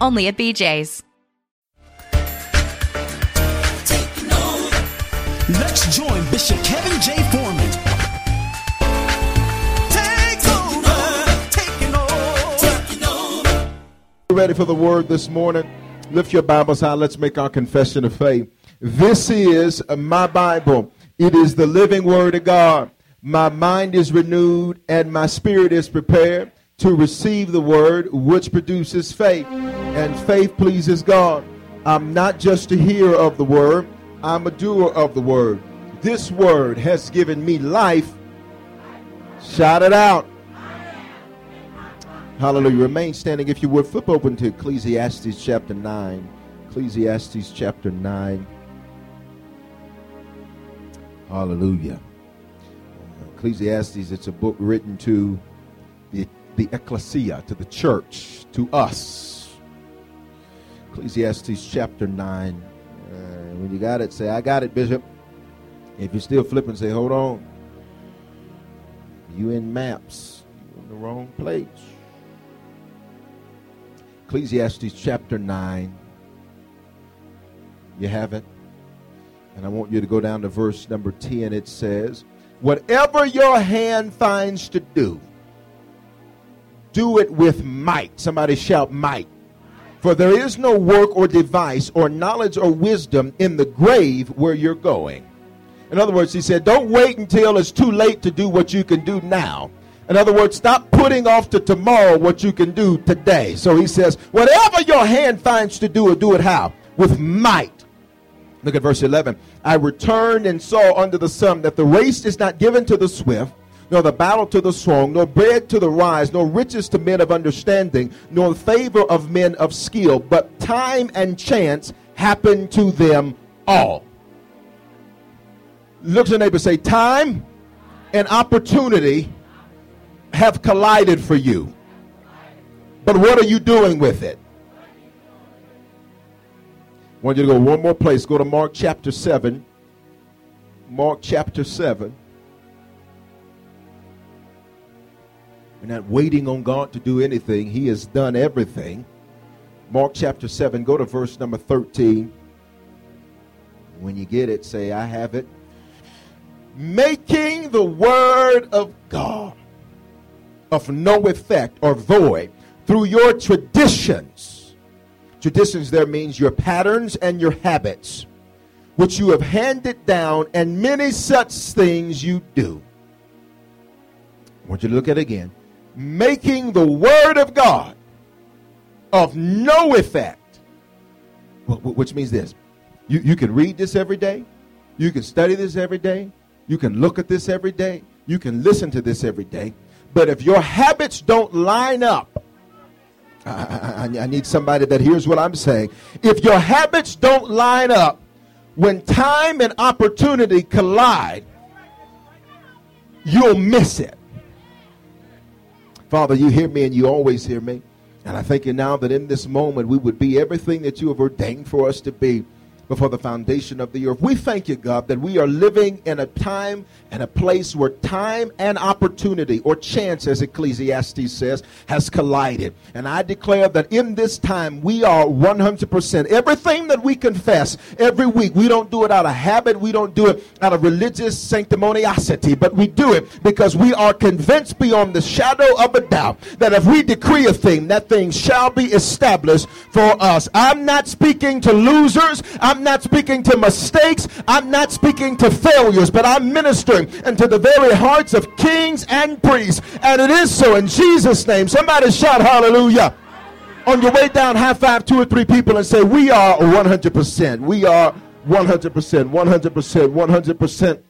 only at BJ's. Let's join Bishop Kevin J. Foreman. Take over, taking over. ready for the word this morning? Lift your Bibles high. Let's make our confession of faith. This is my Bible. It is the living word of God. My mind is renewed and my spirit is prepared to receive the word which produces faith. And faith pleases God. I'm not just a hearer of the word, I'm a doer of the word. This word has given me life. Shout it out. Hallelujah. Remain standing if you would. Flip open to Ecclesiastes chapter 9. Ecclesiastes chapter 9. Hallelujah. Ecclesiastes, it's a book written to the, the ecclesia, to the church, to us. Ecclesiastes chapter 9. Uh, when you got it, say, I got it, Bishop. If you're still flipping, say, hold on. You in maps. You in the wrong place. Ecclesiastes chapter 9. You have it? And I want you to go down to verse number 10. It says, Whatever your hand finds to do, do it with might. Somebody shout might. For there is no work or device or knowledge or wisdom in the grave where you're going. In other words, he said, don't wait until it's too late to do what you can do now. In other words, stop putting off to tomorrow what you can do today. So he says, whatever your hand finds to do, do it how? With might. Look at verse 11. I returned and saw under the sun that the race is not given to the swift, nor the battle to the strong, nor bread to the wise, nor riches to men of understanding, nor favor of men of skill, but time and chance happen to them all. Look at your neighbor say, Time and opportunity have collided for you. But what are you doing with it? I want you to go one more place. Go to Mark chapter 7. Mark chapter 7. We're not waiting on God to do anything, He has done everything. Mark chapter 7, go to verse number 13. When you get it, say, I have it. Making the word of God of no effect or void through your traditions. Traditions there means your patterns and your habits, which you have handed down, and many such things you do. I want you to look at it again. Making the word of God of no effect. Which means this. You, you can read this every day. You can study this every day. You can look at this every day. You can listen to this every day. But if your habits don't line up, I, I, I, need somebody that hears what I'm saying. If your habits don't line up, when time and opportunity collide, you'll miss it. Father, you hear me and you always hear me. And I thank you now that in this moment we would be everything that you have ordained for us to be. Before the foundation of the earth. We thank you, God, that we are living in a time and a place where time and opportunity, or chance, as Ecclesiastes says, has collided. And I declare that in this time we are 100%. Everything that we confess every week, we don't do it out of habit, we don't do it out of religious sanctimoniosity, but we do it because we are convinced beyond the shadow of a doubt that if we decree a thing, that thing shall be established for us. I'm not speaking to losers. I'm not speaking to mistakes. I'm not speaking to failures, but I'm ministering into the very hearts of kings and priests. And it is so in Jesus' name. Somebody shout hallelujah. On your way down, high five two or three people and say, We are 100%. We are 100%, 100%, 100%.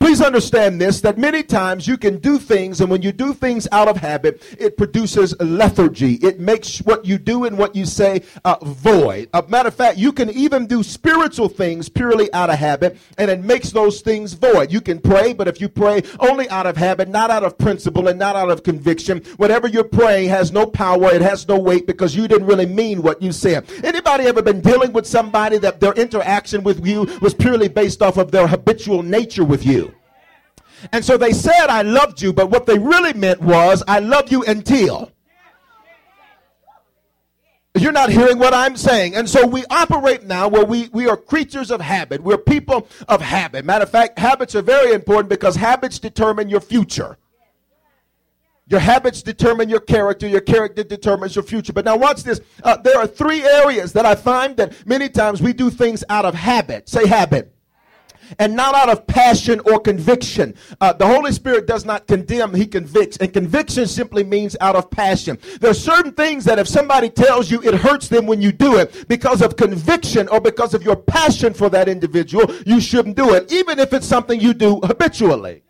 Please understand this that many times you can do things, and when you do things out of habit, it produces lethargy. It makes what you do and what you say uh, void. A matter of fact, you can even do spiritual things purely out of habit, and it makes those things void. You can pray, but if you pray only out of habit, not out of principle, and not out of conviction, whatever you're praying has no power, it has no weight because you didn't really mean what you said. Anybody ever been dealing with somebody that their interaction with you was purely based off of their habitual nature with you? And so they said, I loved you, but what they really meant was, I love you until. You're not hearing what I'm saying. And so we operate now where we, we are creatures of habit. We're people of habit. Matter of fact, habits are very important because habits determine your future. Your habits determine your character. Your character determines your future. But now, watch this. Uh, there are three areas that I find that many times we do things out of habit. Say habit and not out of passion or conviction. Uh, the Holy Spirit does not condemn, He convicts. And conviction simply means out of passion. There are certain things that if somebody tells you it hurts them when you do it because of conviction or because of your passion for that individual, you shouldn't do it, even if it's something you do habitually.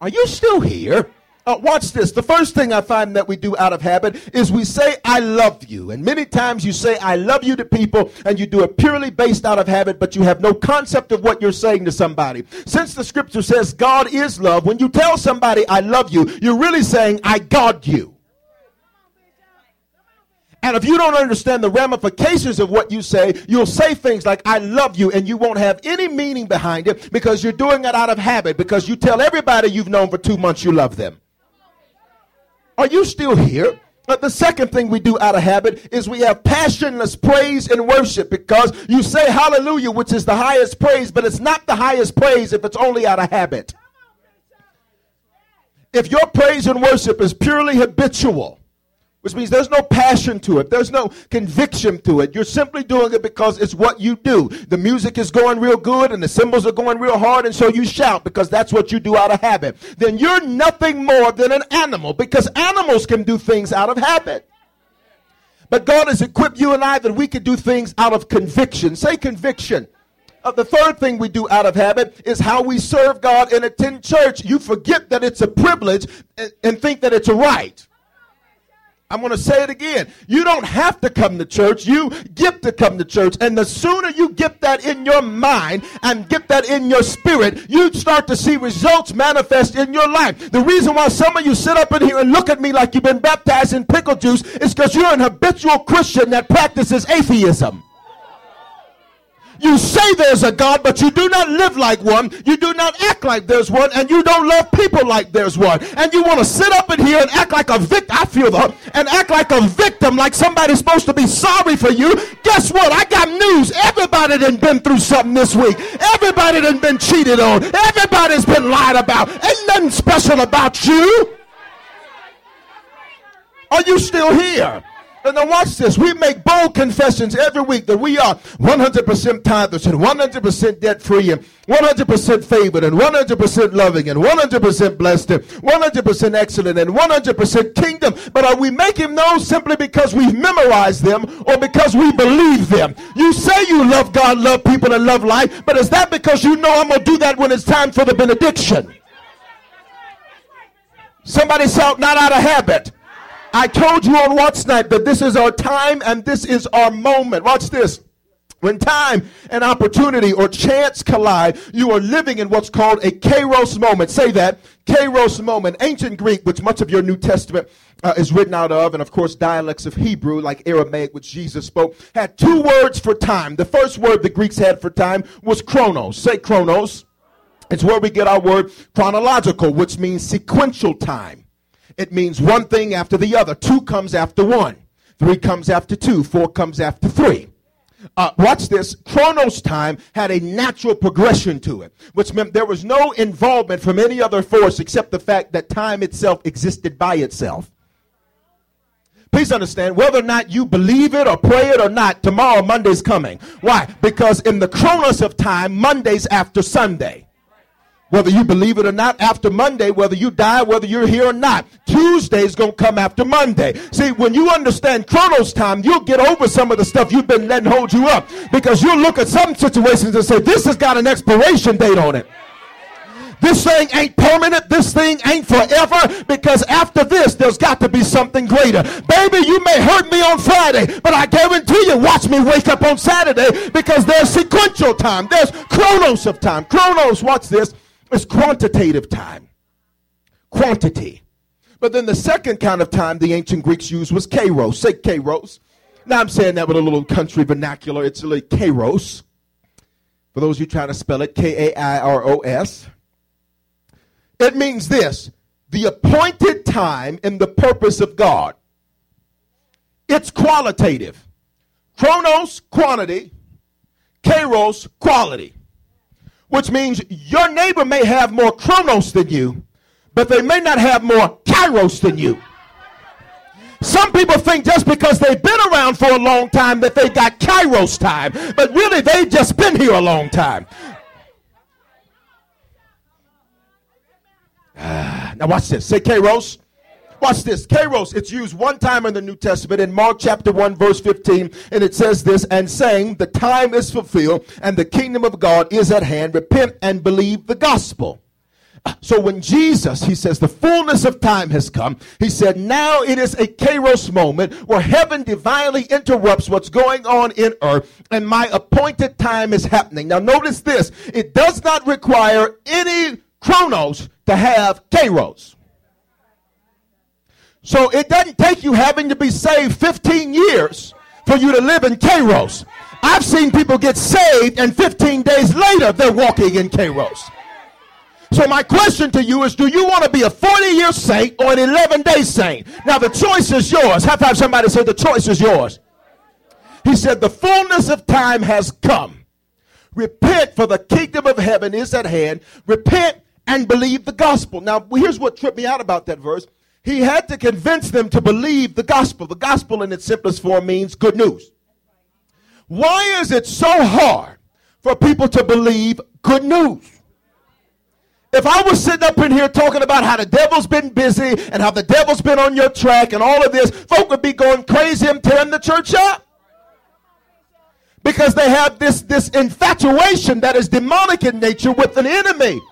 Are you still here? Uh, watch this. The first thing I find that we do out of habit is we say, I love you. And many times you say, I love you to people, and you do it purely based out of habit, but you have no concept of what you're saying to somebody. Since the scripture says God is love, when you tell somebody, I love you, you're really saying, I God you. And if you don't understand the ramifications of what you say, you'll say things like, I love you, and you won't have any meaning behind it because you're doing it out of habit because you tell everybody you've known for two months you love them. Are you still here? But the second thing we do out of habit is we have passionless praise and worship because you say hallelujah, which is the highest praise, but it's not the highest praise if it's only out of habit. If your praise and worship is purely habitual, which means there's no passion to it, there's no conviction to it. You're simply doing it because it's what you do. The music is going real good and the cymbals are going real hard, and so you shout because that's what you do out of habit. Then you're nothing more than an animal because animals can do things out of habit. But God has equipped you and I that we can do things out of conviction. Say conviction. Uh, the third thing we do out of habit is how we serve God and attend church. You forget that it's a privilege and, and think that it's a right. I'm going to say it again. You don't have to come to church. You get to come to church. And the sooner you get that in your mind and get that in your spirit, you start to see results manifest in your life. The reason why some of you sit up in here and look at me like you've been baptized in pickle juice is because you're an habitual Christian that practices atheism. You say there's a God, but you do not live like one. You do not act like there's one, and you don't love people like there's one. And you want to sit up in here and act like a victim. I feel the and act like a victim, like somebody's supposed to be sorry for you. Guess what? I got news. Everybody done been through something this week. Everybody done been cheated on. Everybody's been lied about. Ain't nothing special about you. Are you still here? And now watch this. We make bold confessions every week that we are 100% tithers and 100% debt free and 100% favored and 100% loving and 100% blessed and 100% excellent and 100% kingdom. But are we making those simply because we've memorized them or because we believe them? You say you love God, love people, and love life, but is that because you know I'm going to do that when it's time for the benediction? Somebody shout, not out of habit. I told you on Watch Night that this is our time and this is our moment. Watch this. When time and opportunity or chance collide, you are living in what's called a kairos moment. Say that. Kairos moment. Ancient Greek, which much of your New Testament uh, is written out of, and of course, dialects of Hebrew, like Aramaic, which Jesus spoke, had two words for time. The first word the Greeks had for time was chronos. Say chronos. It's where we get our word chronological, which means sequential time. It means one thing after the other. Two comes after one. Three comes after two. Four comes after three. Uh, watch this. Chronos time had a natural progression to it, which meant there was no involvement from any other force except the fact that time itself existed by itself. Please understand, whether or not you believe it or pray it or not, tomorrow Monday's coming. Why? Because in the chronos of time, Monday's after Sunday. Whether you believe it or not, after Monday, whether you die, whether you're here or not, Tuesday's gonna come after Monday. See, when you understand Chronos time, you'll get over some of the stuff you've been letting hold you up. Because you'll look at some situations and say, this has got an expiration date on it. This thing ain't permanent. This thing ain't forever because after this, there's got to be something greater. Baby, you may hurt me on Friday, but I guarantee you, watch me wake up on Saturday because there's sequential time. There's chronos of time. Chronos, watch this, is quantitative time. Quantity. But then the second kind of time the ancient Greeks used was kairos. Say kairos. Now I'm saying that with a little country vernacular. It's really kairos. For those of you trying to spell it, K A I R O S. It means this the appointed time in the purpose of God. It's qualitative. Chronos, quantity. Kairos, quality. Which means your neighbor may have more chronos than you, but they may not have more kairos than you. Some people think just because they've been around for a long time that they got kairos time, but really they've just been here a long time. Ah, now watch this. Say kairos. Watch this. Kairos, it's used one time in the New Testament in Mark chapter 1, verse 15, and it says this, and saying, The time is fulfilled, and the kingdom of God is at hand. Repent and believe the gospel. Ah, so when Jesus, he says, the fullness of time has come, he said, now it is a kairos moment where heaven divinely interrupts what's going on in earth, and my appointed time is happening. Now notice this, it does not require any chronos to have kairos. So it doesn't take you having to be saved 15 years for you to live in kairos. I've seen people get saved and 15 days later they're walking in kairos. So my question to you is, do you want to be a 40 year saint or an 11 day saint? Now the choice is yours. Have have somebody say the choice is yours. He said, the fullness of time has come. Repent for the kingdom of heaven is at hand. Repent and believe the gospel. Now here's what tripped me out about that verse. He had to convince them to believe the gospel. The gospel in its simplest form means good news. Why is it so hard for people to believe good news? If I was sitting up in here talking about how the devil's been busy and how the devil's been on your track and all of this, folk would be going crazy and tearing the church up. Because they have this, this infatuation that is demonic in nature with an enemy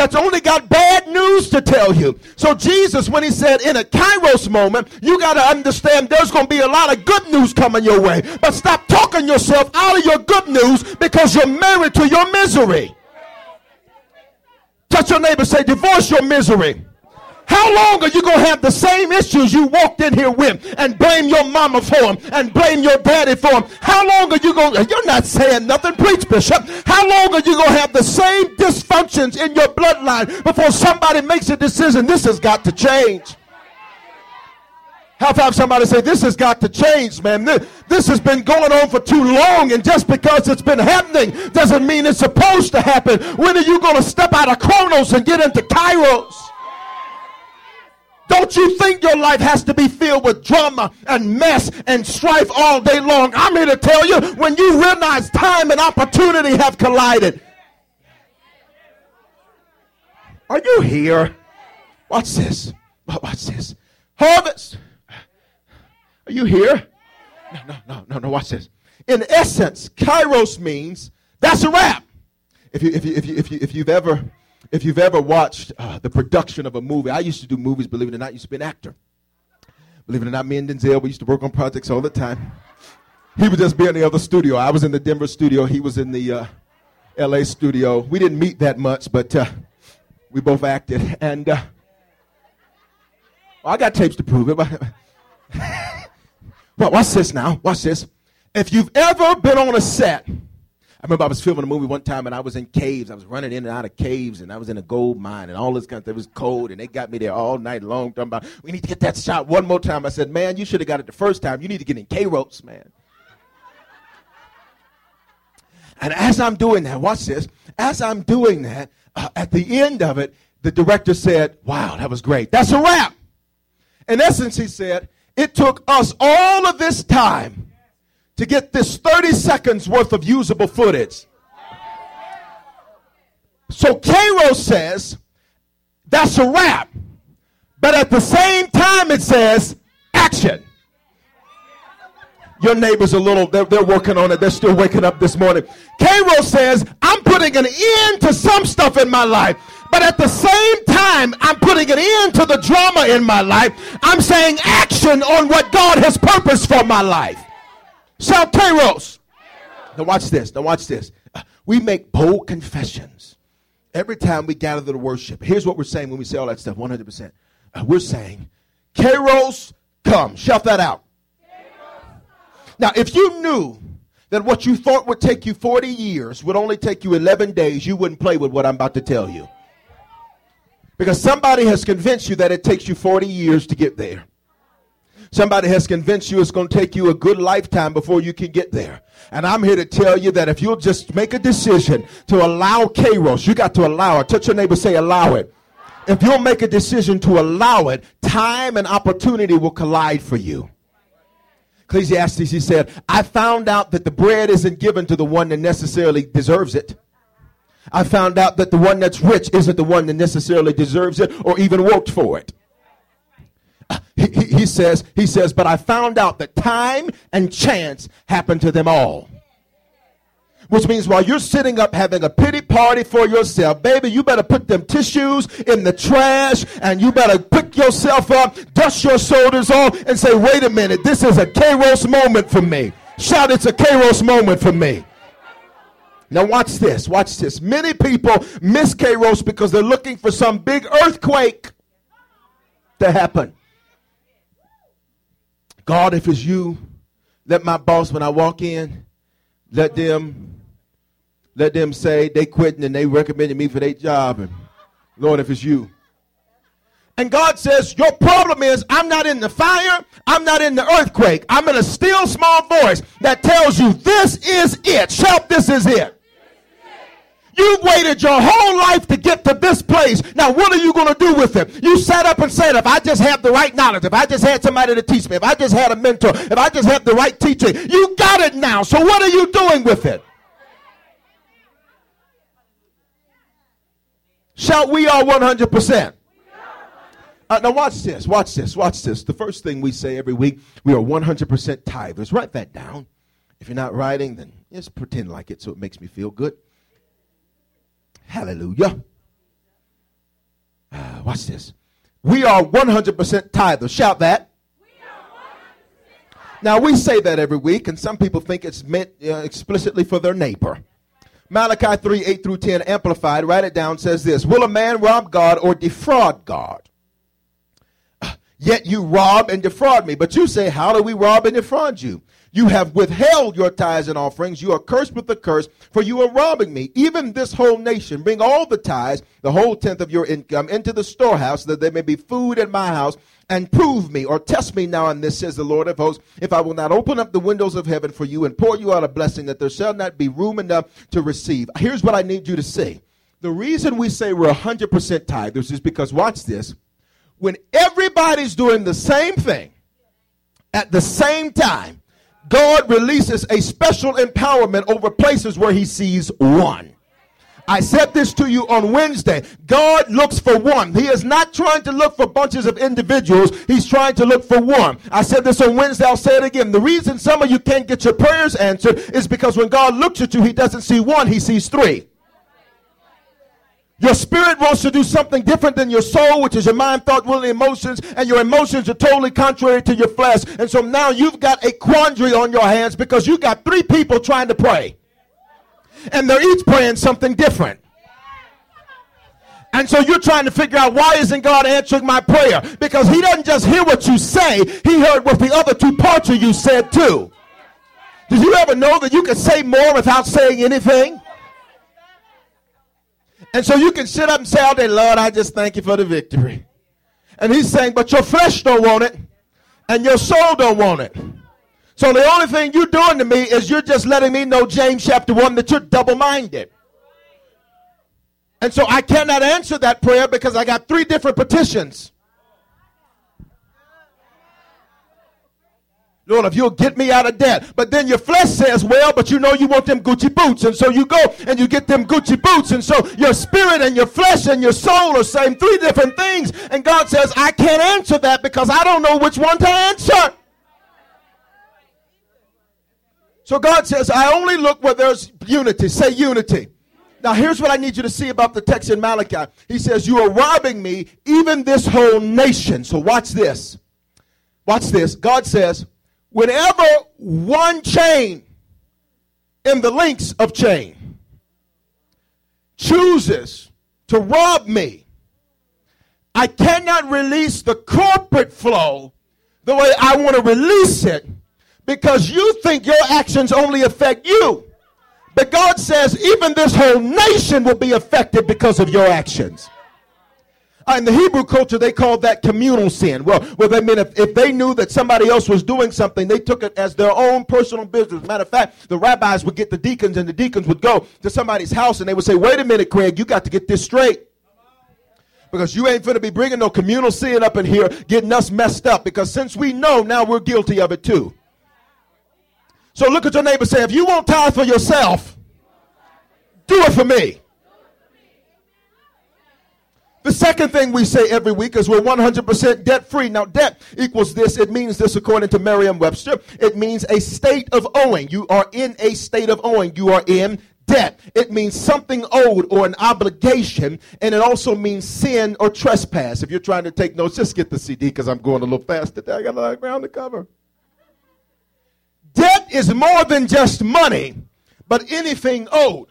that's only got bad news to tell you. So Jesus, when he said in a kairos moment, you got to understand there's going to be a lot of good news coming your way. But stop talking yourself out of your good news because you're married to your misery. Touch your neighbor, say, divorce your misery. How long are you going to have the same issues you walked in here with and blame your mama for them and blame your daddy for them? How long are you going to, you're not saying nothing, preach, Bishop. How long are you going to have the same dysfunctions in your bloodline before somebody makes a decision? This has got to change. How about somebody say, This has got to change, man? This, this has been going on for too long, and just because it's been happening doesn't mean it's supposed to happen. When are you going to step out of Chronos and get into Kairos? Don't you think your life has to be filled with drama and mess and strife all day long? I'm here to tell you when you realize time and opportunity have collided. Are you here? Watch this. Watch this. Harvest. Are you here? No, no, no, no, no. Watch this. In essence, kairos means that's a wrap. If you if you if you if you if you've ever if you've ever watched uh, the production of a movie, I used to do movies, believe it or not, I used to be an actor. Believe it or not, me and Denzel, we used to work on projects all the time. He would just be in the other studio. I was in the Denver studio. He was in the uh, LA studio. We didn't meet that much, but uh, we both acted. And uh, well, I got tapes to prove it. well, watch this now. Watch this. If you've ever been on a set, I remember I was filming a movie one time and I was in caves. I was running in and out of caves and I was in a gold mine and all this kind of stuff. It was cold and they got me there all night long talking about, we need to get that shot one more time. I said, man, you should have got it the first time. You need to get in Kairos, man. And as I'm doing that, watch this. As I'm doing that, uh, at the end of it, the director said, wow, that was great. That's a wrap. In essence, he said, it took us all of this time to get this 30 seconds worth of usable footage. So Kairos says that's a wrap. But at the same time, it says action. Your neighbor's a little, they're, they're working on it. They're still waking up this morning. Kairos says, I'm putting an end to some stuff in my life. But at the same time, I'm putting an end to the drama in my life. I'm saying action on what God has purposed for my life. Shout Kairos. Now watch this. Now watch this. We make bold confessions every time we gather to worship. Here's what we're saying when we say all that stuff 100%. Uh, we're saying, Kairos, come. Shout that out. Now, if you knew that what you thought would take you 40 years would only take you 11 days, you wouldn't play with what I'm about to tell you. Because somebody has convinced you that it takes you 40 years to get there. Somebody has convinced you it's going to take you a good lifetime before you can get there. And I'm here to tell you that if you'll just make a decision to allow Kairos, you got to allow it. Touch your neighbor, say allow it. If you'll make a decision to allow it, time and opportunity will collide for you. Ecclesiastes, he said, I found out that the bread isn't given to the one that necessarily deserves it. I found out that the one that's rich isn't the one that necessarily deserves it or even worked for it he, he, says, he says, but I found out that time and chance happen to them all. Which means while you're sitting up having a pity party for yourself, baby, you better put them tissues in the trash and you better pick yourself up, dust your shoulders off, and say, wait a minute, this is a Kairos moment for me. Shout, it's a Kairos moment for me. Now, watch this. Watch this. Many people miss Kairos because they're looking for some big earthquake to happen. God, if it's you, let my boss, when I walk in, let them, let them say they quitting and they recommended me for their job. And Lord, if it's you. And God says, Your problem is I'm not in the fire, I'm not in the earthquake. I'm in a still small voice that tells you this is it. Shout, this is it. You've waited your whole life to get to this place. Now, what are you going to do with it? You sat up and said, if I just have the right knowledge, if I just had somebody to teach me, if I just had a mentor, if I just had the right teaching, you got it now. So, what are you doing with it? Shout, we are 100%. Uh, now, watch this, watch this, watch this. The first thing we say every week, we are 100% tithers. Write that down. If you're not writing, then just pretend like it so it makes me feel good. Hallelujah. Uh, watch this. We are 100% tithers. Shout that. Now, we say that every week, and some people think it's meant uh, explicitly for their neighbor. Malachi 3 8 through 10, amplified, write it down, says this Will a man rob God or defraud God? Yet you rob and defraud me. But you say, How do we rob and defraud you? You have withheld your tithes and offerings. You are cursed with the curse, for you are robbing me. Even this whole nation, bring all the tithes, the whole tenth of your income, into the storehouse, that there may be food in my house, and prove me, or test me now in this, says the Lord of hosts, if I will not open up the windows of heaven for you and pour you out a blessing, that there shall not be room enough to receive. Here's what I need you to see. The reason we say we're 100% tithers is because, watch this, when everybody's doing the same thing at the same time, God releases a special empowerment over places where he sees one. I said this to you on Wednesday. God looks for one. He is not trying to look for bunches of individuals. He's trying to look for one. I said this on Wednesday. I'll say it again. The reason some of you can't get your prayers answered is because when God looks at you, he doesn't see one, he sees three. Your spirit wants to do something different than your soul, which is your mind, thought, will, and emotions, and your emotions are totally contrary to your flesh. And so now you've got a quandary on your hands because you got three people trying to pray. And they're each praying something different. And so you're trying to figure out why isn't God answering my prayer? Because he doesn't just hear what you say, he heard what the other two parts of you said too. Did you ever know that you can say more without saying anything? And so you can sit up and say all day, Lord, I just thank you for the victory. And he's saying, but your flesh don't want it, and your soul don't want it. So the only thing you're doing to me is you're just letting me know, James chapter 1, that you're double minded. And so I cannot answer that prayer because I got three different petitions. Lord, if you'll get me out of debt. But then your flesh says, well, but you know you want them Gucci boots. And so you go and you get them Gucci boots. And so your spirit and your flesh and your soul are saying three different things. And God says, I can't answer that because I don't know which one to answer. So God says, I only look where there's unity. Say unity. Now, here's what I need you to see about the text in Malachi. He says, You are robbing me, even this whole nation. So, watch this. Watch this. God says, Whenever one chain in the links of chain chooses to rob me, I cannot release the corporate flow the way I want to release it because you think your actions only affect you. But God says even this whole nation will be affected because of your actions. Uh, in the Hebrew culture, they called that communal sin. Well, well, they mean if, if they knew that somebody else was doing something, they took it as their own personal business. Matter of fact, the rabbis would get the deacons, and the deacons would go to somebody's house, and they would say, "Wait a minute, Craig, you got to get this straight." Because you ain't going to be bringing no communal sin up in here, getting us messed up. Because since we know, now we're guilty of it too. So look at your neighbor say, if you won't tithe for yourself, do it for me. The second thing we say every week is we're 100% debt free. Now, debt equals this. It means this according to Merriam Webster. It means a state of owing. You are in a state of owing. You are in debt. It means something owed or an obligation. And it also means sin or trespass. If you're trying to take notes, just get the CD because I'm going a little fast today. I got a lot of ground to cover. Debt is more than just money, but anything owed.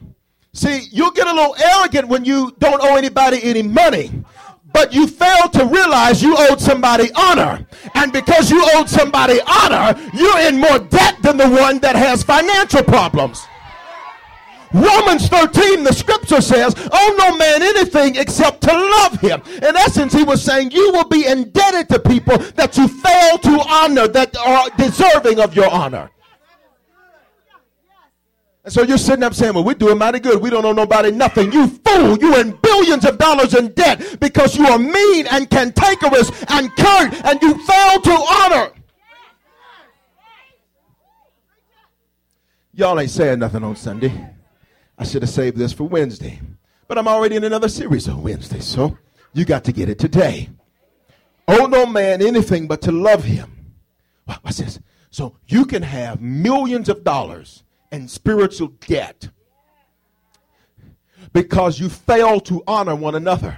See, you get a little arrogant when you don't owe anybody any money. But you fail to realize you owed somebody honor. And because you owed somebody honor, you're in more debt than the one that has financial problems. Romans 13, the scripture says, owe no man anything except to love him. In essence, he was saying you will be indebted to people that you fail to honor, that are deserving of your honor. And so you're sitting up saying, well, we're doing mighty good. We don't owe nobody nothing. You fool. You in billions of dollars in debt because you are mean and cantankerous and curt and you fail to honor. Y'all ain't saying nothing on Sunday. I should have saved this for Wednesday. But I'm already in another series on Wednesday, so you got to get it today. Owe no man anything but to love him. What's this? So you can have millions of dollars and spiritual debt because you fail to honor one another.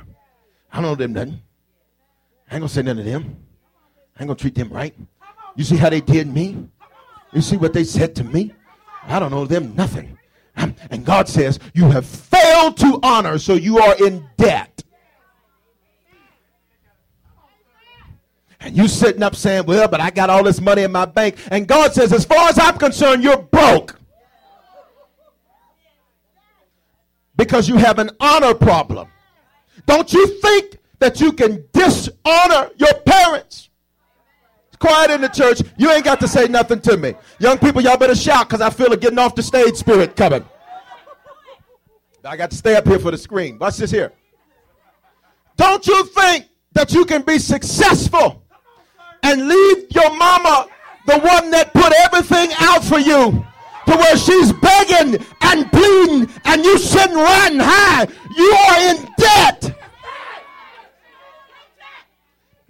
I don't know them nothing. I ain't gonna say none of them. I ain't gonna treat them right. You see how they did me? You see what they said to me? I don't know them nothing. And God says, You have failed to honor, so you are in debt. And you sitting up saying, Well, but I got all this money in my bank. And God says, As far as I'm concerned, you're broke. Because you have an honor problem. Don't you think that you can dishonor your parents? quiet in the church. You ain't got to say nothing to me. Young people, y'all better shout because I feel a getting off the stage spirit coming. I got to stay up here for the screen. Watch this here. Don't you think that you can be successful and leave your mama, the one that put everything out for you, to where she's begging and pleading and you sitting riding high? You are in debt.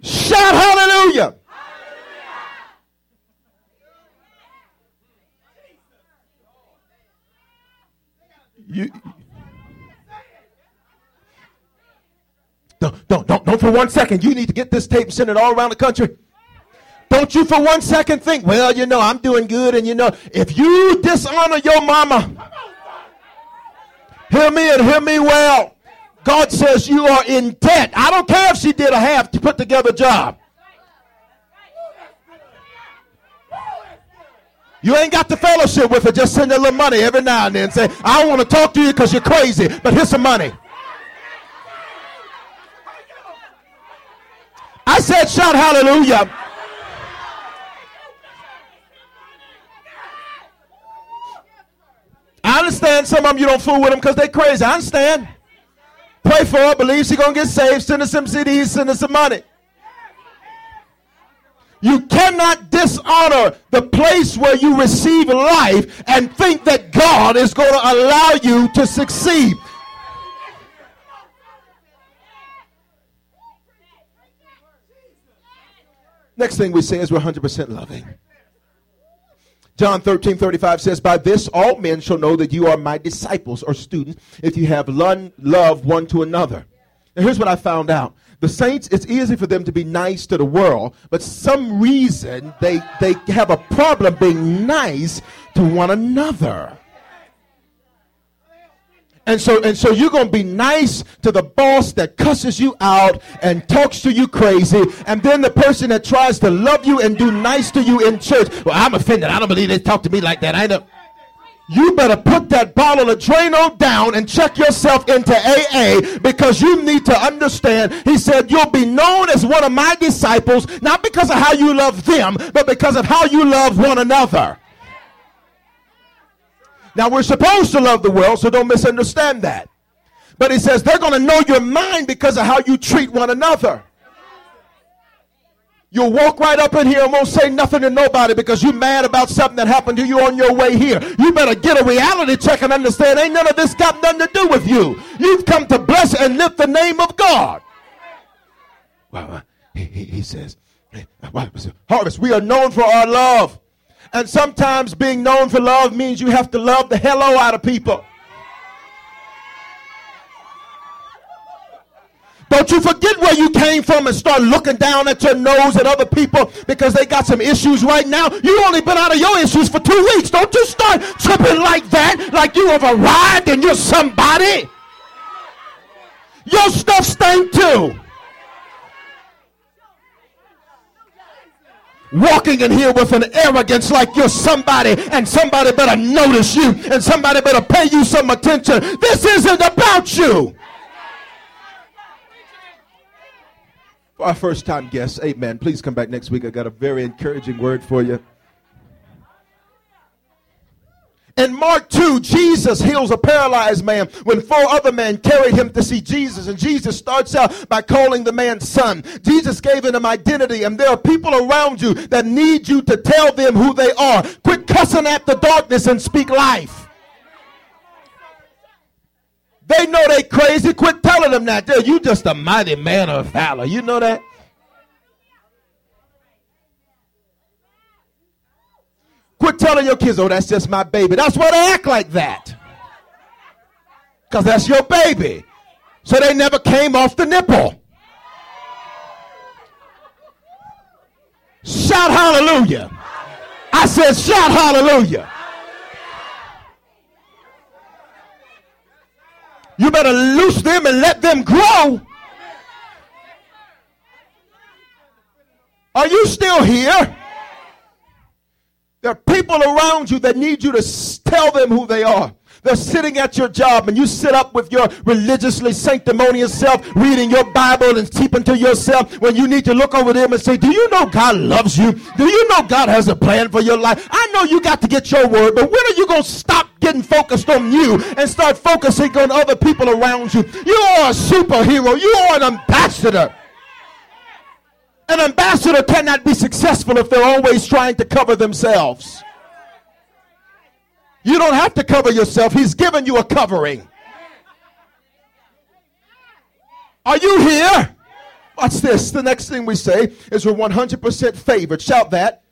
Shout hallelujah. You, Don't for one second. You need to get this tape and send it all around the country. Don't you for one second think, well, you know, I'm doing good, and you know, if you dishonor your mama, hear me and hear me well. God says you are in debt. I don't care if she did a half to put together job. You ain't got the fellowship with her. Just send her a little money every now and then. Say, I don't want to talk to you because you're crazy, but here's some money. I said, shout hallelujah. I understand some of them you don't fool with them because they crazy. I understand. Pray for her, believe she's going to get saved, send her some CDs, send her some money. You cannot dishonor the place where you receive life and think that God is going to allow you to succeed. Next thing we say is we're 100% loving. John 13, 35 says, By this all men shall know that you are my disciples or students if you have love one to another. Now, here's what I found out. The saints, it's easy for them to be nice to the world, but some reason they, they have a problem being nice to one another. And so, and so you're going to be nice to the boss that cusses you out and talks to you crazy. And then the person that tries to love you and do nice to you in church. Well, I'm offended. I don't believe they talk to me like that. I know. You better put that bottle of Drano down and check yourself into AA because you need to understand. He said, You'll be known as one of my disciples, not because of how you love them, but because of how you love one another. Now, we're supposed to love the world, so don't misunderstand that. But he says they're going to know your mind because of how you treat one another. You'll walk right up in here and won't say nothing to nobody because you're mad about something that happened to you on your way here. You better get a reality check and understand ain't none of this got nothing to do with you. You've come to bless and lift the name of God. Well, uh, he, he, he says, uh, Harvest, we are known for our love. And sometimes being known for love means you have to love the hello out of people. Don't you forget where you came from and start looking down at your nose at other people because they got some issues right now. You only been out of your issues for two weeks. Don't you start tripping like that, like you have arrived and you're somebody. Your stuff stank too. Walking in here with an arrogance like you're somebody and somebody better notice you and somebody better pay you some attention. This isn't about you. For our first time guests, amen. Please come back next week. I got a very encouraging word for you. In Mark 2, Jesus heals a paralyzed man when four other men carried him to see Jesus. And Jesus starts out by calling the man son. Jesus gave him identity, and there are people around you that need you to tell them who they are. Quit cussing at the darkness and speak life. They know they crazy. Quit telling them that. You just a mighty man of valor. You know that? Quit telling your kids, oh, that's just my baby. That's why they act like that. Because that's your baby. So they never came off the nipple. Shout hallelujah. I said, shout hallelujah. You better loose them and let them grow. Are you still here? There are people around you that need you to tell them who they are. They're sitting at your job and you sit up with your religiously sanctimonious self, reading your Bible and keeping to yourself when you need to look over them and say, Do you know God loves you? Do you know God has a plan for your life? I know you got to get your word, but when are you going to stop getting focused on you and start focusing on other people around you? You are a superhero, you are an ambassador. An ambassador cannot be successful if they're always trying to cover themselves. You don't have to cover yourself, He's given you a covering. Are you here? Watch this. The next thing we say is we're 100% favored. Shout that.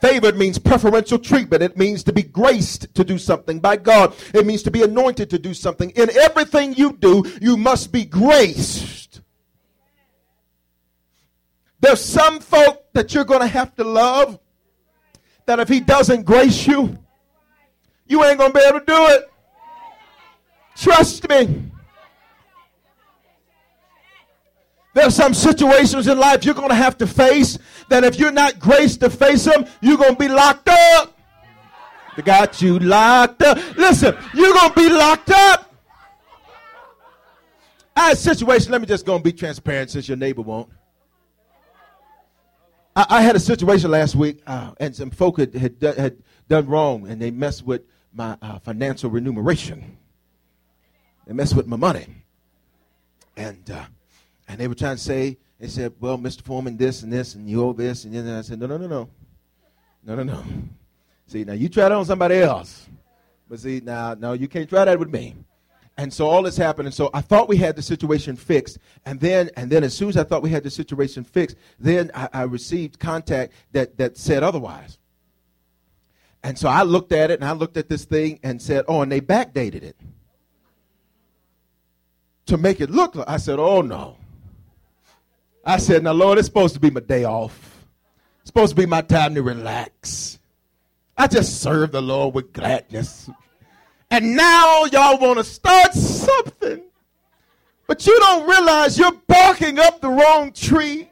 Favored means preferential treatment. It means to be graced to do something by God. It means to be anointed to do something. In everything you do, you must be graced. There's some folk that you're going to have to love that if he doesn't grace you, you ain't going to be able to do it. Trust me. There's some situations in life you're going to have to face that if you're not graced to face them, you're going to be locked up. They got you locked up. Listen, you're going to be locked up. I had a situation, let me just go and be transparent since your neighbor won't. I, I had a situation last week, uh, and some folk had, had, done, had done wrong, and they messed with my uh, financial remuneration. They messed with my money. And uh, and they were trying to say, they said, well, Mr. Foreman, this and this, and you owe this. And then I said, no, no, no, no. No, no, no. See, now you try that on somebody else. But see, now, no, you can't try that with me. And so all this happened, and so I thought we had the situation fixed. And then, and then as soon as I thought we had the situation fixed, then I, I received contact that, that said otherwise. And so I looked at it, and I looked at this thing and said, oh, and they backdated it to make it look like. I said, oh, no. I said, Now, Lord, it's supposed to be my day off. It's supposed to be my time to relax. I just serve the Lord with gladness. And now y'all want to start something. But you don't realize you're barking up the wrong tree.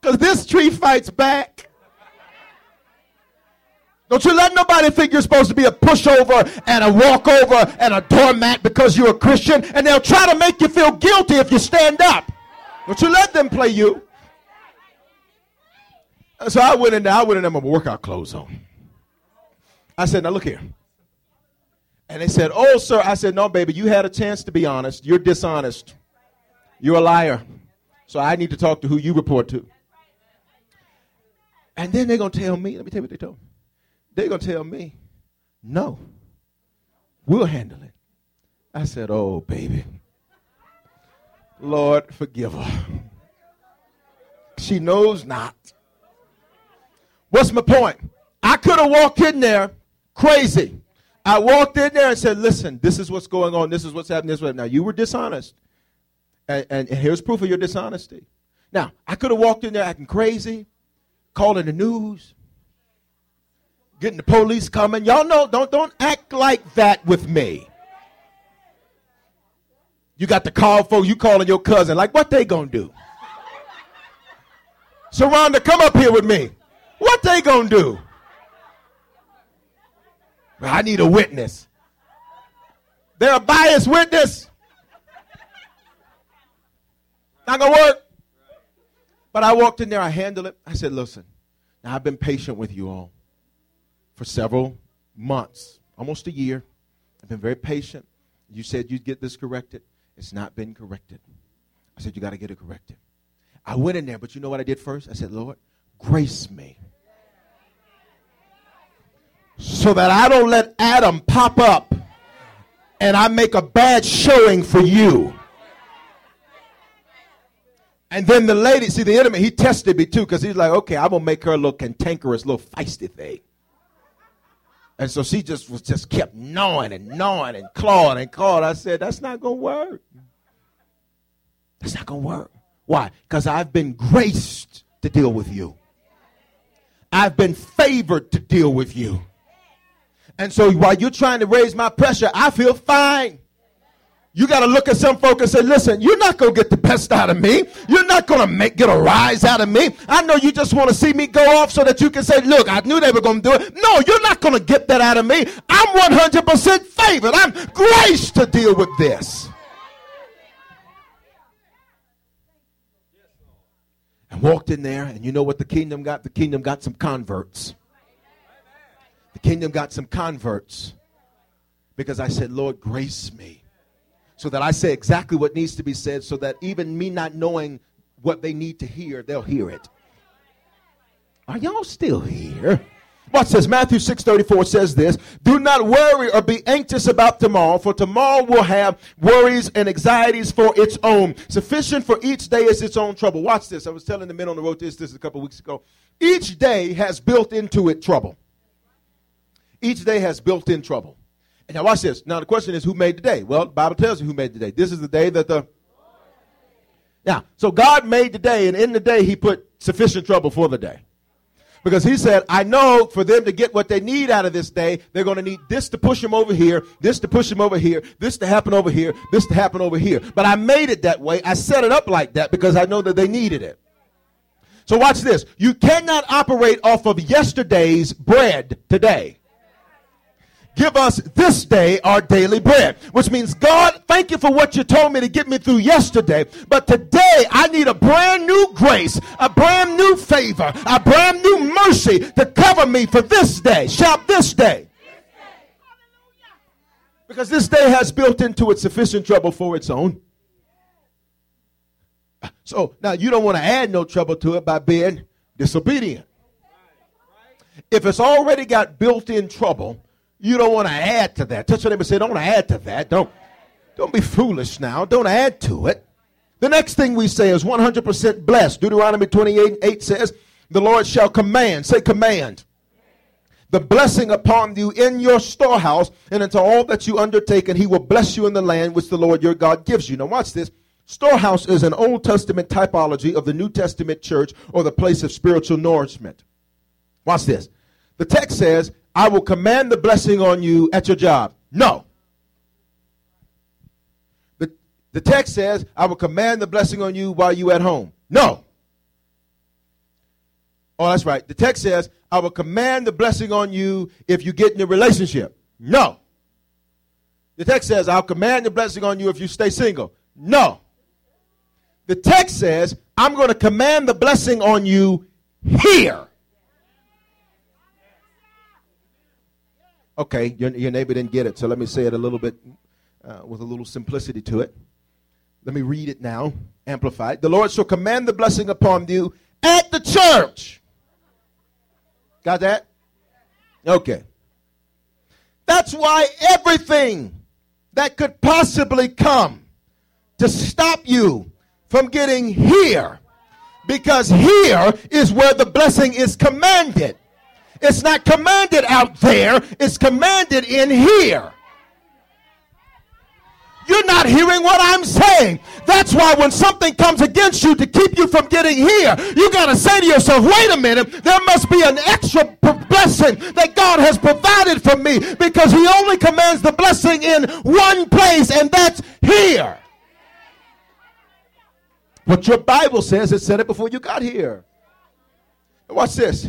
Because this tree fights back. Don't you let nobody think you're supposed to be a pushover and a walkover and a doormat because you're a Christian. And they'll try to make you feel guilty if you stand up. Don't you let them play you. So I went in there, I went in there with my workout clothes on. I said, now look here. And they said, oh, sir. I said, no, baby, you had a chance to be honest. You're dishonest. You're a liar. So I need to talk to who you report to. And then they're going to tell me, let me tell you what they told me. They're going to tell me, no, we'll handle it. I said, oh, baby. Lord, forgive her. She knows not. What's my point? I could have walked in there crazy. I walked in there and said, Listen, this is what's going on. This is what's happening. This way. Now, you were dishonest. And, and, here's proof of your dishonesty. Now, I could have walked in there acting crazy, calling the news, getting the police coming. Y'all know, don't, don't act like that with me. You got the call for you calling your cousin. Like, what they gonna do? Sharonda, come up here with me. What they gonna do? I need a witness. They're a biased witness. Not gonna work. But I walked in there, I handled it. I said, listen, now I've been patient with you all for several months, almost a year. I've been very patient. You said you'd get this corrected. It's not been corrected. I said, You got to get it corrected. I went in there, but you know what I did first? I said, Lord, grace me. So that I don't let Adam pop up and I make a bad showing for you. And then the lady, see the enemy, he tested me too because he's like, okay, I'm going to make her a little cantankerous, little feisty thing. And so she just was just kept gnawing and gnawing and clawing and clawing. I said, that's not going to work. That's not going to work. Why? Because I've been graced to deal with you. I've been favored to deal with you. And so while you're trying to raise my pressure, I feel fine. You got to look at some folk and say, listen, you're not going to get the best out of me. You're not going to make get a rise out of me. I know you just want to see me go off so that you can say, look, I knew they were going to do it. No, you're not going to get that out of me. I'm 100% favored. I'm graced to deal with this. And walked in there, and you know what the kingdom got? The kingdom got some converts. The kingdom got some converts because I said, Lord, grace me so that I say exactly what needs to be said, so that even me not knowing what they need to hear, they'll hear it. Are y'all still here? Watch this. Matthew 6:34 says this, "Do not worry or be anxious about tomorrow, for tomorrow will have worries and anxieties for its own. Sufficient for each day is its own trouble." Watch this. I was telling the men on the road this this a couple weeks ago. Each day has built into it trouble. Each day has built in trouble. And now watch this. Now the question is who made the day? Well, the Bible tells you who made the day. This is the day that the Now, so God made the day and in the day he put sufficient trouble for the day. Because he said, I know for them to get what they need out of this day, they're going to need this to push them over here, this to push them over here, this to happen over here, this to happen over here. But I made it that way. I set it up like that because I know that they needed it. So watch this. You cannot operate off of yesterday's bread today. Give us this day our daily bread. Which means, God, thank you for what you told me to get me through yesterday. But today, I need a brand new grace, a brand new favor, a brand new mercy to cover me for this day. Shout this day. Because this day has built into it sufficient trouble for its own. So now you don't want to add no trouble to it by being disobedient. If it's already got built in trouble, you don't want to add to that. Touch your neighbor and say, don't add to that. Don't, don't be foolish now. Don't add to it. The next thing we say is 100% blessed. Deuteronomy 28 8 says, The Lord shall command. Say command. The blessing upon you in your storehouse and into all that you undertake, and he will bless you in the land which the Lord your God gives you. Now, watch this. Storehouse is an Old Testament typology of the New Testament church or the place of spiritual nourishment. Watch this. The text says, I will command the blessing on you at your job. No. The, the text says, I will command the blessing on you while you at home. No. Oh, that's right. The text says, I will command the blessing on you if you get in a relationship. No. The text says, I'll command the blessing on you if you stay single. No. The text says, I'm going to command the blessing on you here. Okay, your, your neighbor didn't get it, so let me say it a little bit uh, with a little simplicity to it. Let me read it now, amplified. The Lord shall command the blessing upon you at the church. Got that? Okay. That's why everything that could possibly come to stop you from getting here, because here is where the blessing is commanded. It's not commanded out there, it's commanded in here. You're not hearing what I'm saying. That's why when something comes against you to keep you from getting here, you got to say to yourself, wait a minute, there must be an extra blessing that God has provided for me because He only commands the blessing in one place, and that's here. What your Bible says, it said it before you got here. Watch this.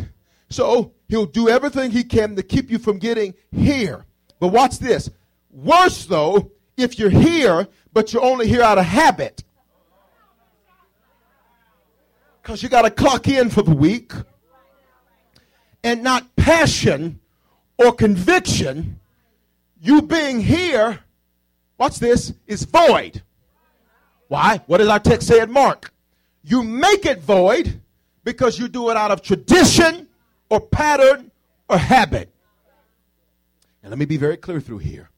So he'll do everything he can to keep you from getting here. But watch this. Worse though, if you're here, but you're only here out of habit. Because you got to clock in for the week. And not passion or conviction. You being here, watch this, is void. Why? What does our text say in Mark? You make it void because you do it out of tradition or pattern or habit. And let me be very clear through here.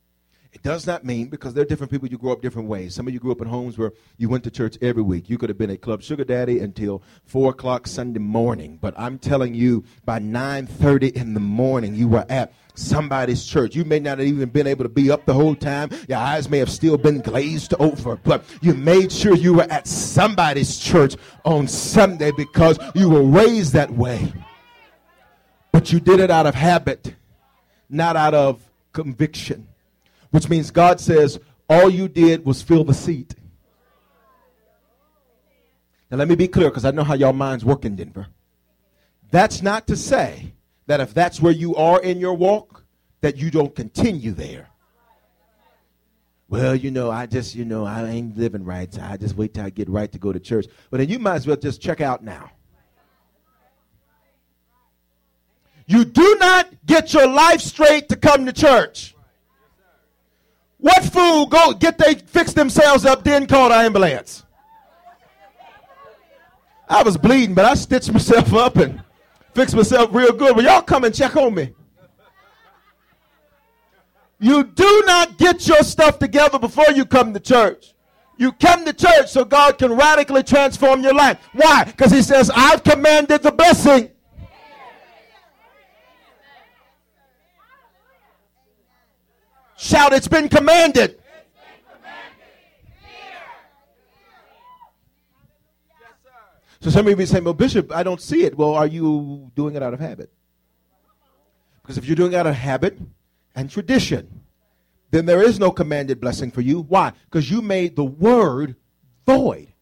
It does not mean because there are different people you grow up different ways. Some of you grew up in homes where you went to church every week. You could have been a club sugar daddy until four o'clock Sunday morning. But I'm telling you, by nine thirty in the morning, you were at somebody's church. You may not have even been able to be up the whole time. Your eyes may have still been glazed over, but you made sure you were at somebody's church on Sunday because you were raised that way. But you did it out of habit, not out of conviction. Which means God says all you did was fill the seat. Now, let me be clear because I know how y'all minds work in Denver. That's not to say that if that's where you are in your walk, that you don't continue there. Well, you know, I just, you know, I ain't living right, so I just wait till I get right to go to church. But then you might as well just check out now. You do not get your life straight to come to church. What fool go get they fix themselves up, then call the ambulance? I was bleeding, but I stitched myself up and fix myself real good. But y'all come and check on me. You do not get your stuff together before you come to church. You come to church so God can radically transform your life. Why? Because He says, I've commanded the blessing. Shout, it's been commanded. So some of you may say, well, Bishop, I don't see it. Well, are you doing it out of habit? Because if you're doing it out of habit and tradition, then there is no commanded blessing for you. Why? Because you made the word void.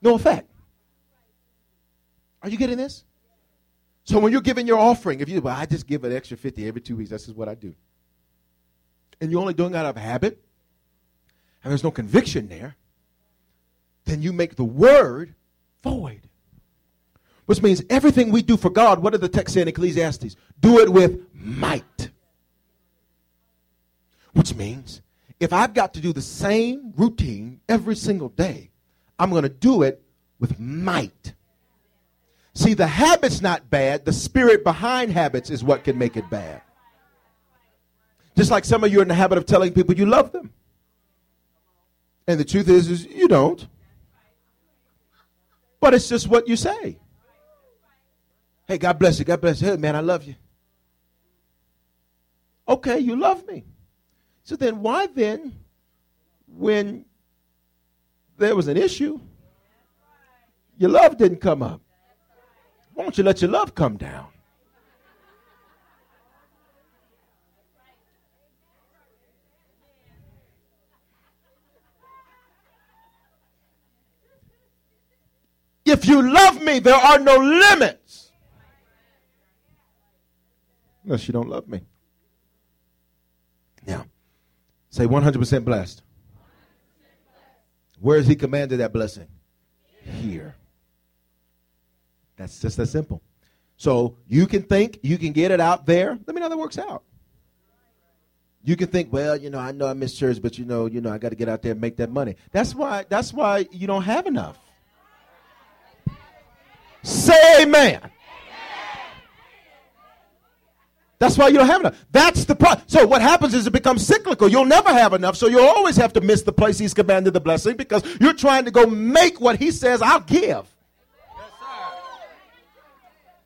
No effect. Are you getting this? So when you're giving your offering, if you, well, I just give an extra 50 every two weeks, that's just what I do. And you're only doing out of habit, and there's no conviction there, then you make the word void. Which means everything we do for God, what did the text say in Ecclesiastes? Do it with might. Which means if I've got to do the same routine every single day, I'm going to do it with might. See, the habit's not bad. The spirit behind habits is what can make it bad. Just like some of you are in the habit of telling people you love them. And the truth is, is you don't. But it's just what you say. Hey, God bless you. God bless you. Hey, man, I love you. Okay, you love me. So then, why then, when there was an issue, your love didn't come up? Why don't you let your love come down? If you love me, there are no limits. Unless you don't love me. Now, say 100% blessed. Where has he commanded that blessing? Here. That's just that simple. So you can think you can get it out there. Let me know that works out. You can think, well, you know, I know I miss church, but you know, you know, I got to get out there and make that money. That's why. That's why you don't have enough. Say amen. That's why you don't have enough. That's the problem. So what happens is it becomes cyclical. You'll never have enough, so you'll always have to miss the place he's commanded the blessing because you're trying to go make what he says I'll give.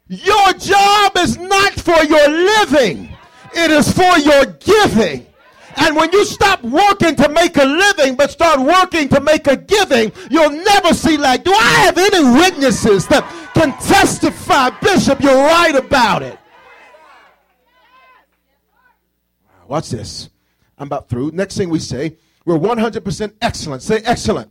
Yes, Your job is not for your living. It is for your giving. And when you stop working to make a living but start working to make a giving, you'll never see like, do I have any witnesses that can testify, Bishop, you're right about it? Watch this. I'm about through. Next thing we say, we're 100% excellent. Say excellent.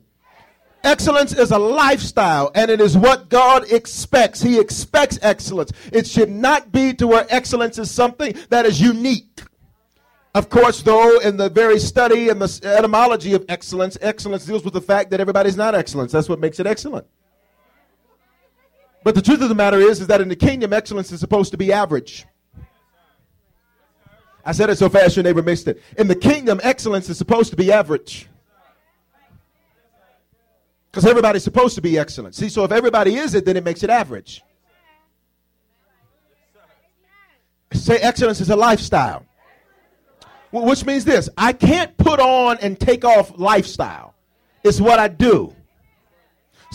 Excellence is a lifestyle and it is what God expects. He expects excellence. It should not be to where excellence is something that is unique. Of course, though, in the very study and the etymology of excellence, excellence deals with the fact that everybody's not excellence. That's what makes it excellent. But the truth of the matter is, is that in the kingdom, excellence is supposed to be average. I said it so fast your neighbor missed it. In the kingdom, excellence is supposed to be average. Because everybody's supposed to be excellent. See, so if everybody is it, then it makes it average. Say excellence is a lifestyle. Which means this I can't put on and take off lifestyle. It's what I do.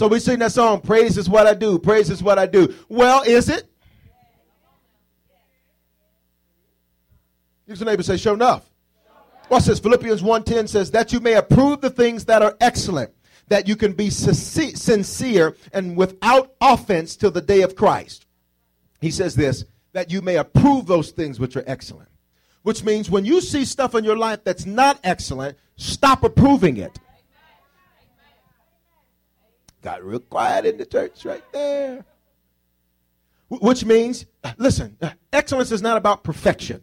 So we sing that song, Praise is what I do, praise is what I do. Well, is it? Use your neighbor say, Show enough. What says Philippians 1:10 says that you may approve the things that are excellent, that you can be sincere and without offense till the day of Christ. He says this, that you may approve those things which are excellent. Which means when you see stuff in your life that's not excellent, stop approving it. Got real quiet in the church right there. Which means, uh, listen, uh, excellence is not about perfection.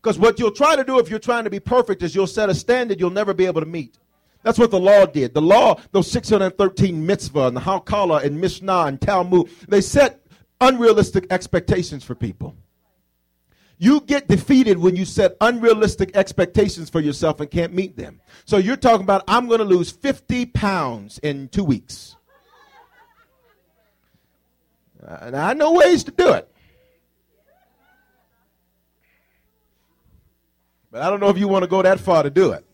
Because what you'll try to do if you're trying to be perfect is you'll set a standard you'll never be able to meet. That's what the law did. The law, those 613 mitzvah and the Halakha and Mishnah and Talmud, they set unrealistic expectations for people. You get defeated when you set unrealistic expectations for yourself and can't meet them. So you're talking about, I'm going to lose 50 pounds in two weeks. And I know ways to do it. But I don't know if you want to go that far to do it.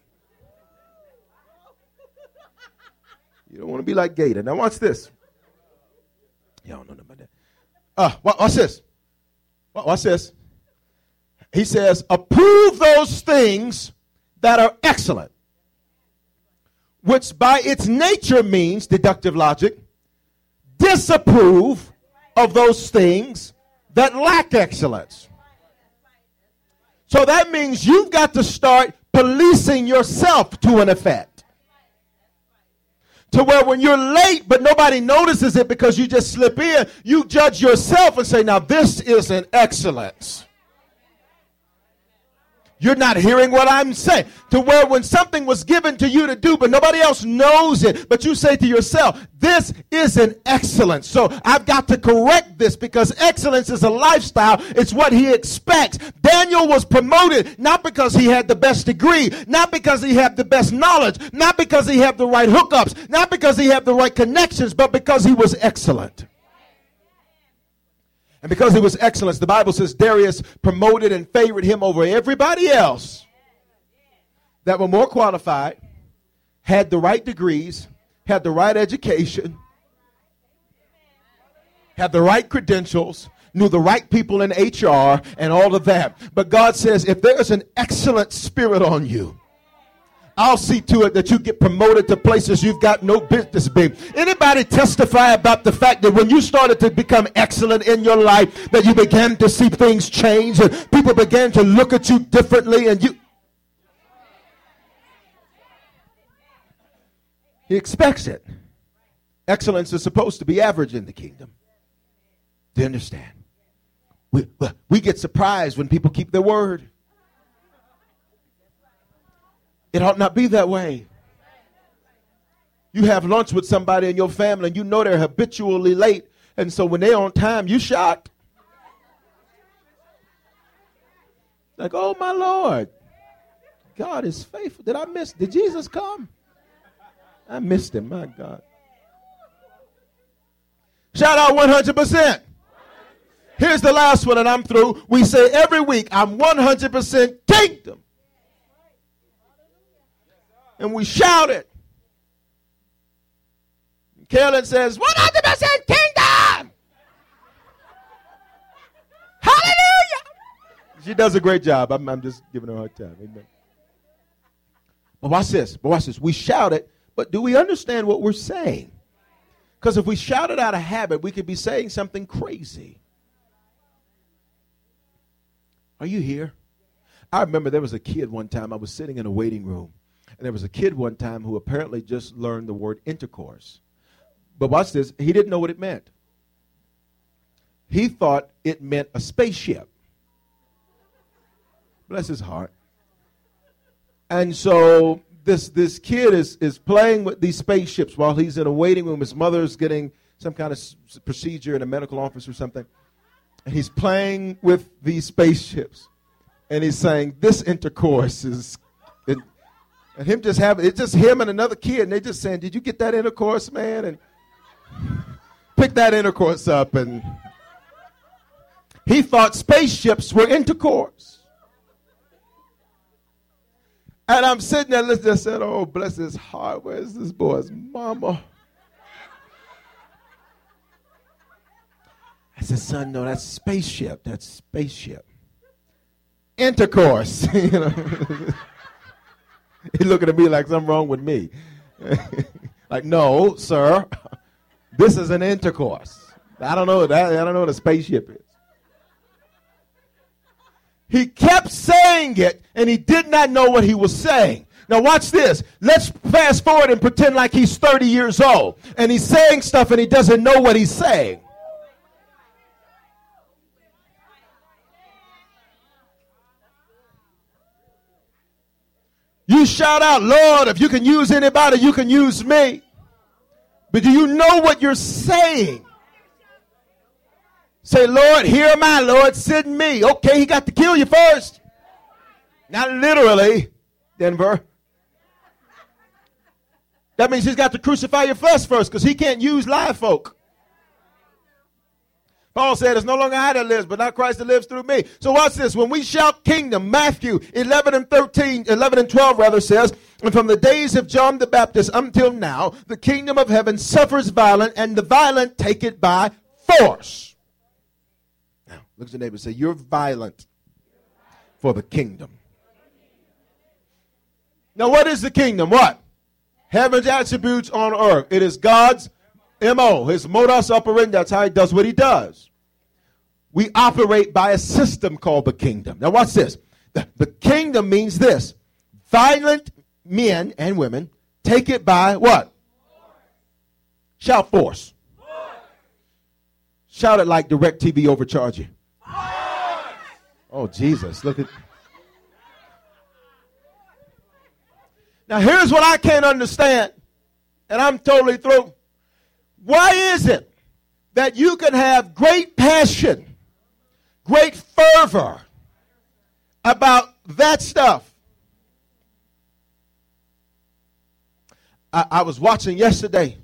You don't want to be like Gator. Now watch this. Y'all don't know about that. Uh, watch this. Watch this. He says, approve those things that are excellent, which by its nature means, deductive logic, disapprove of those things that lack excellence. So that means you've got to start policing yourself to an effect to where when you're late but nobody notices it because you just slip in, you judge yourself and say, now this is an excellence. You're not hearing what I'm saying. To where when something was given to you to do, but nobody else knows it, but you say to yourself, this is an excellence. So I've got to correct this because excellence is a lifestyle. It's what he expects. Daniel was promoted not because he had the best degree, not because he had the best knowledge, not because he had the right hookups, not because he had the right connections, but because he was excellent. And because he was excellence, the Bible says Darius promoted and favored him over everybody else that were more qualified, had the right degrees, had the right education, had the right credentials, knew the right people in HR, and all of that. But God says if there is an excellent spirit on you, I'll see to it that you get promoted to places you've got no business being. Anybody testify about the fact that when you started to become excellent in your life, that you began to see things change and people began to look at you differently and you. He expects it. Excellence is supposed to be average in the kingdom. Do you understand? We, we get surprised when people keep their word. It ought not be that way. You have lunch with somebody in your family and you know they're habitually late. And so when they're on time, you shocked. Like, oh my Lord, God is faithful. Did I miss? Did Jesus come? I missed him, my God. Shout out 100%. Here's the last one, and I'm through. We say every week, I'm 100% kingdom and we shouted. Carolyn says, 100% kingdom! Hallelujah! She does a great job. I'm, I'm just giving her a hard time. Amen. But watch this. But watch this. We shouted, but do we understand what we're saying? Because if we shout it out of habit, we could be saying something crazy. Are you here? I remember there was a kid one time, I was sitting in a waiting room and there was a kid one time who apparently just learned the word intercourse. But watch this, he didn't know what it meant. He thought it meant a spaceship. Bless his heart. And so this this kid is is playing with these spaceships while he's in a waiting room. His mother's getting some kind of s- procedure in a medical office or something. And he's playing with these spaceships. And he's saying, This intercourse is and him just having it's just him and another kid, and they just saying, Did you get that intercourse, man? And pick that intercourse up. And he thought spaceships were intercourse. And I'm sitting there listening. I said, Oh, bless his heart. Where's this boy's mama? I said, Son, no, that's spaceship. That's spaceship. Intercourse. you know. He's looking at me like something wrong with me. like, no, sir, this is an intercourse. I don't know that. I don't know what a spaceship is. He kept saying it, and he did not know what he was saying. Now, watch this. Let's fast forward and pretend like he's 30 years old, and he's saying stuff, and he doesn't know what he's saying. You shout out, Lord, if you can use anybody, you can use me. But do you know what you're saying? Say, Lord, here am I, Lord, send me. Okay, he got to kill you first. Not literally, Denver. That means he's got to crucify your flesh first because he can't use live folk. Paul said, It's no longer I that lives, but not Christ that lives through me. So watch this. When we shout kingdom, Matthew 11 and 13, 11 and 12 rather says, And from the days of John the Baptist until now, the kingdom of heaven suffers violent, and the violent take it by force. Now, look at your neighbor and say, You're violent for the kingdom. Now, what is the kingdom? What? Heaven's attributes on earth. It is God's MO, his modus operandi. That's how he does what he does. We operate by a system called the kingdom. Now, watch this. The, the kingdom means this violent men and women take it by what? Shout force. Shout it like DirecTV overcharge. Oh, Jesus. Look at. Now, here's what I can't understand, and I'm totally through. Why is it that you can have great passion, great fervor about that stuff? I, I was watching yesterday,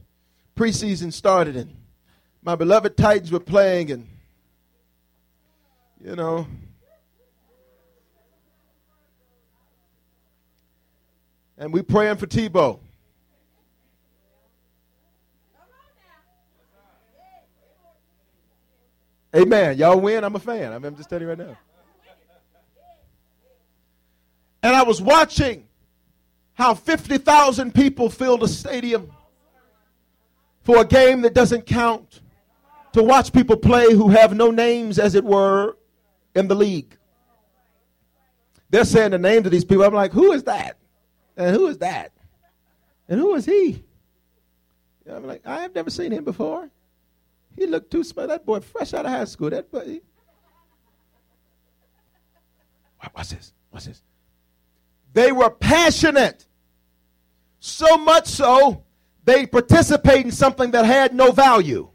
preseason started, and my beloved Titans were playing, and you know, and we praying for Tebow. Amen. Y'all win. I'm a fan. I'm just telling you right now. And I was watching how 50,000 people filled a stadium for a game that doesn't count to watch people play who have no names, as it were, in the league. They're saying the names of these people. I'm like, who is that? And who is that? And who is he? I'm like, I have never seen him before. He looked too smart. That boy, fresh out of high school. That boy. Watch this. Watch this. They were passionate. So much so, they participate in something that had no value.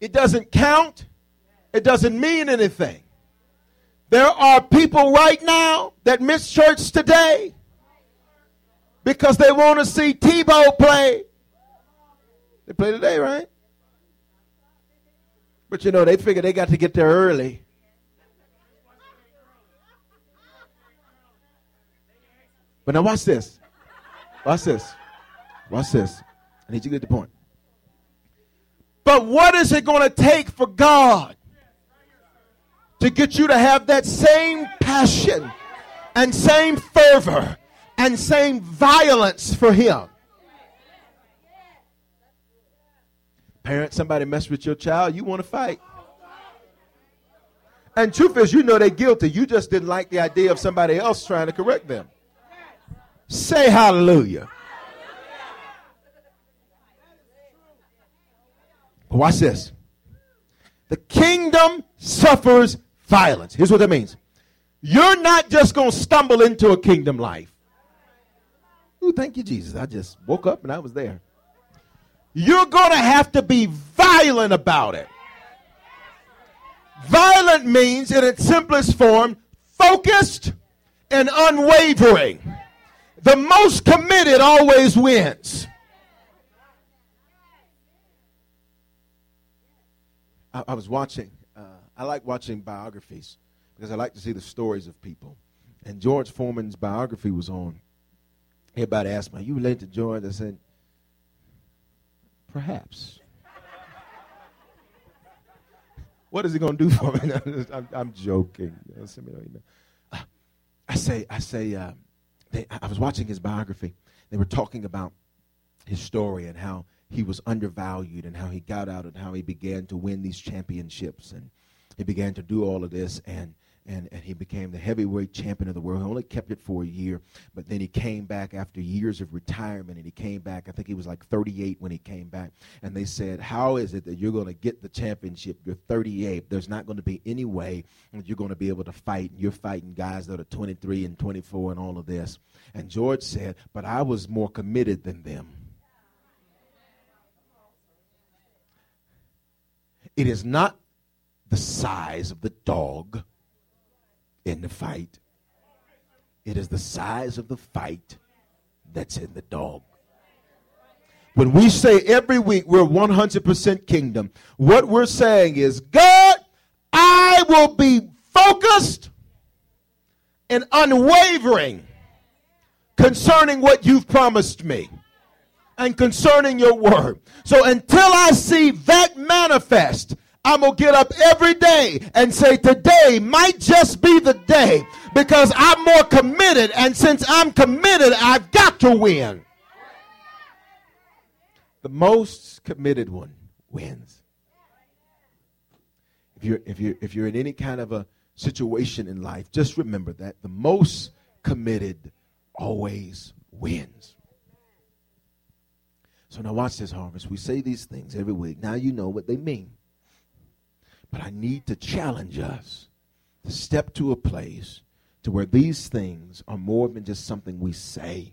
It doesn't count. It doesn't mean anything. There are people right now that miss church today because they want to see Tebow play. They play today, right? But you know, they figure they got to get there early. But now watch this. Watch this. Watch this. I need you to get the point. But what is it going to take for God to get you to have that same passion and same fervor and same violence for Him? Parents, somebody mess with your child, you want to fight. And truth is, you know they're guilty. You just didn't like the idea of somebody else trying to correct them. Say hallelujah. Watch this. The kingdom suffers violence. Here's what that means. You're not just going to stumble into a kingdom life. Ooh, thank you, Jesus. I just woke up and I was there. You're going to have to be violent about it. Violent means, in its simplest form, focused and unwavering. The most committed always wins. I, I was watching, uh, I like watching biographies because I like to see the stories of people. And George Foreman's biography was on. Everybody asked me, Are you related to George? I said, Perhaps. what is he going to do for me? I'm, I'm, joking. Send me no email. Uh I say, I say, uh, they, I was watching his biography. They were talking about his story and how he was undervalued and how he got out and how he began to win these championships and he began to do all of this and and, and he became the heavyweight champion of the world. He only kept it for a year, but then he came back after years of retirement, and he came back. I think he was like 38 when he came back. And they said, "How is it that you're going to get the championship? You're 38. There's not going to be any way that you're going to be able to fight. You're fighting guys that are 23 and 24 and all of this." And George said, "But I was more committed than them." It is not the size of the dog in the fight. It is the size of the fight that's in the dog. When we say every week we're 100% kingdom, what we're saying is, God, I will be focused and unwavering concerning what you've promised me and concerning your word. So until I see that manifest, I'm going to get up every day and say, Today might just be the day because I'm more committed. And since I'm committed, I've got to win. The most committed one wins. If you're, if you're, if you're in any kind of a situation in life, just remember that the most committed always wins. So now watch this harvest. We say these things every week. Now you know what they mean. But I need to challenge us to step to a place to where these things are more than just something we say,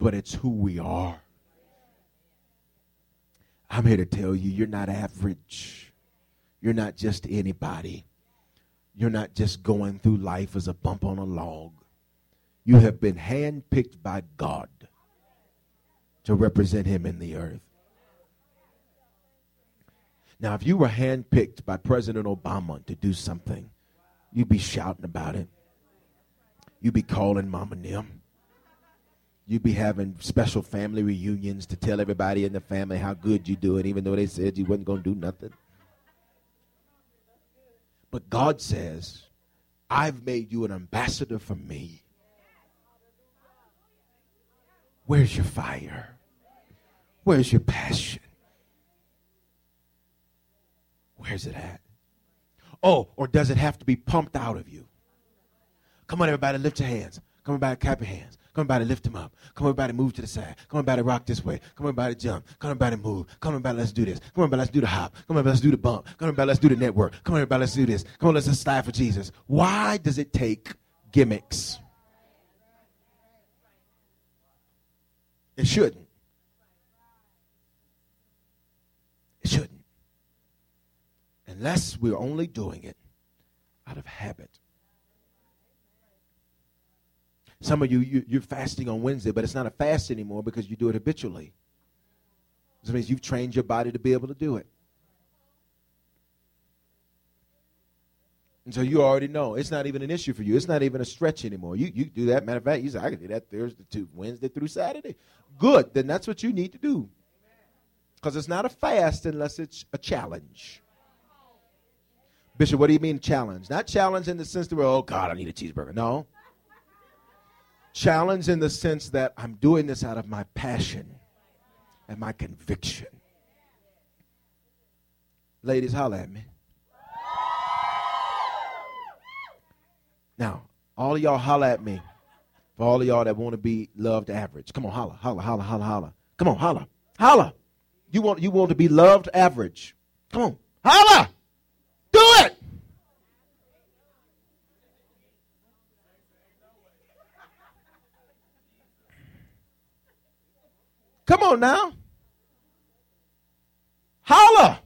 but it's who we are. I'm here to tell you, you're not average. You're not just anybody. You're not just going through life as a bump on a log. You have been handpicked by God to represent Him in the earth. Now, if you were handpicked by President Obama to do something, you'd be shouting about it. You'd be calling Mama Nim. You'd be having special family reunions to tell everybody in the family how good you do it, even though they said you wasn't going to do nothing. But God says, I've made you an ambassador for me. Where's your fire? Where's your passion? Where's it at? Oh, or does it have to be pumped out of you? Come on, everybody, lift your hands. Come on, everybody, clap your hands. Come on, everybody, lift them up. Come on, everybody, move to the side. Come on, everybody, rock this way. Come on, everybody, jump. Come on, everybody, move. Come on, everybody, let's do this. Come on, everybody, let's do the hop. Come on, let's do the bump. Come on, everybody, let's do the network. Come on, everybody, let's do this. Come on, let's just slide for Jesus. Why does it take gimmicks? It shouldn't. It shouldn't. Unless we're only doing it out of habit. Some of you, you you're fasting on Wednesday, but it's not a fast anymore because you do it habitually. This means you've trained your body to be able to do it. And so you already know it's not even an issue for you. It's not even a stretch anymore. You you do that. Matter of fact, you say I can do that Thursday to Wednesday through Saturday. Good. Then that's what you need to do. Because it's not a fast unless it's a challenge. Bishop, what do you mean challenge? Not challenge in the sense that, oh God, I need a cheeseburger. No. Challenge in the sense that I'm doing this out of my passion and my conviction. Ladies, holler at me. Now, all of y'all holler at me. For all of y'all that want to be loved average. Come on, holler, holler, holler, holler, holler. Come on, holler. Holler. You want you want to be loved average. Come on. Holler. Do it. Come on now. Holler.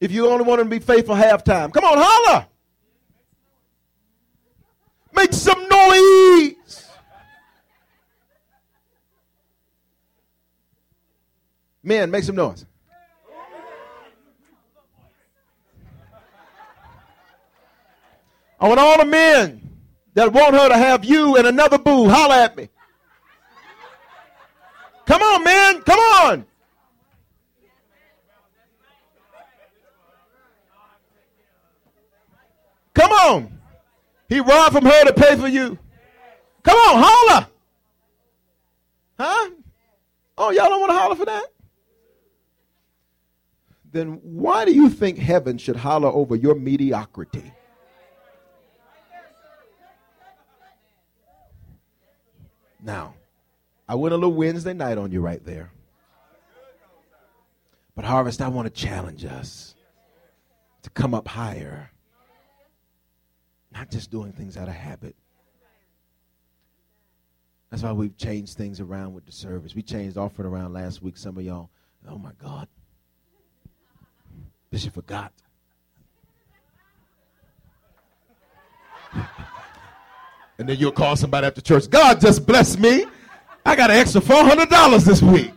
If you only want to be faithful halftime, come on, holler. Make some noise. Men, make some noise. I want all the men that want her to have you and another boo holler at me. Come on, man. Come on. Come on. He robbed from her to pay for you. Come on, holler. Huh? Oh, y'all don't want to holler for that? Then why do you think heaven should holler over your mediocrity? Now, I went a little Wednesday night on you right there. But, Harvest, I want to challenge us to come up higher, not just doing things out of habit. That's why we've changed things around with the service. We changed offering around last week. Some of y'all, oh my God, Bishop forgot. and then you'll call somebody after church. God just bless me. I got an extra $400 this week.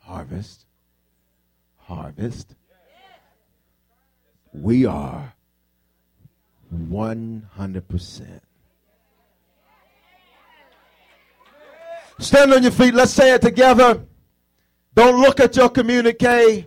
Harvest. Harvest. We are 100%. Stand on your feet. Let's say it together. Don't look at your communique.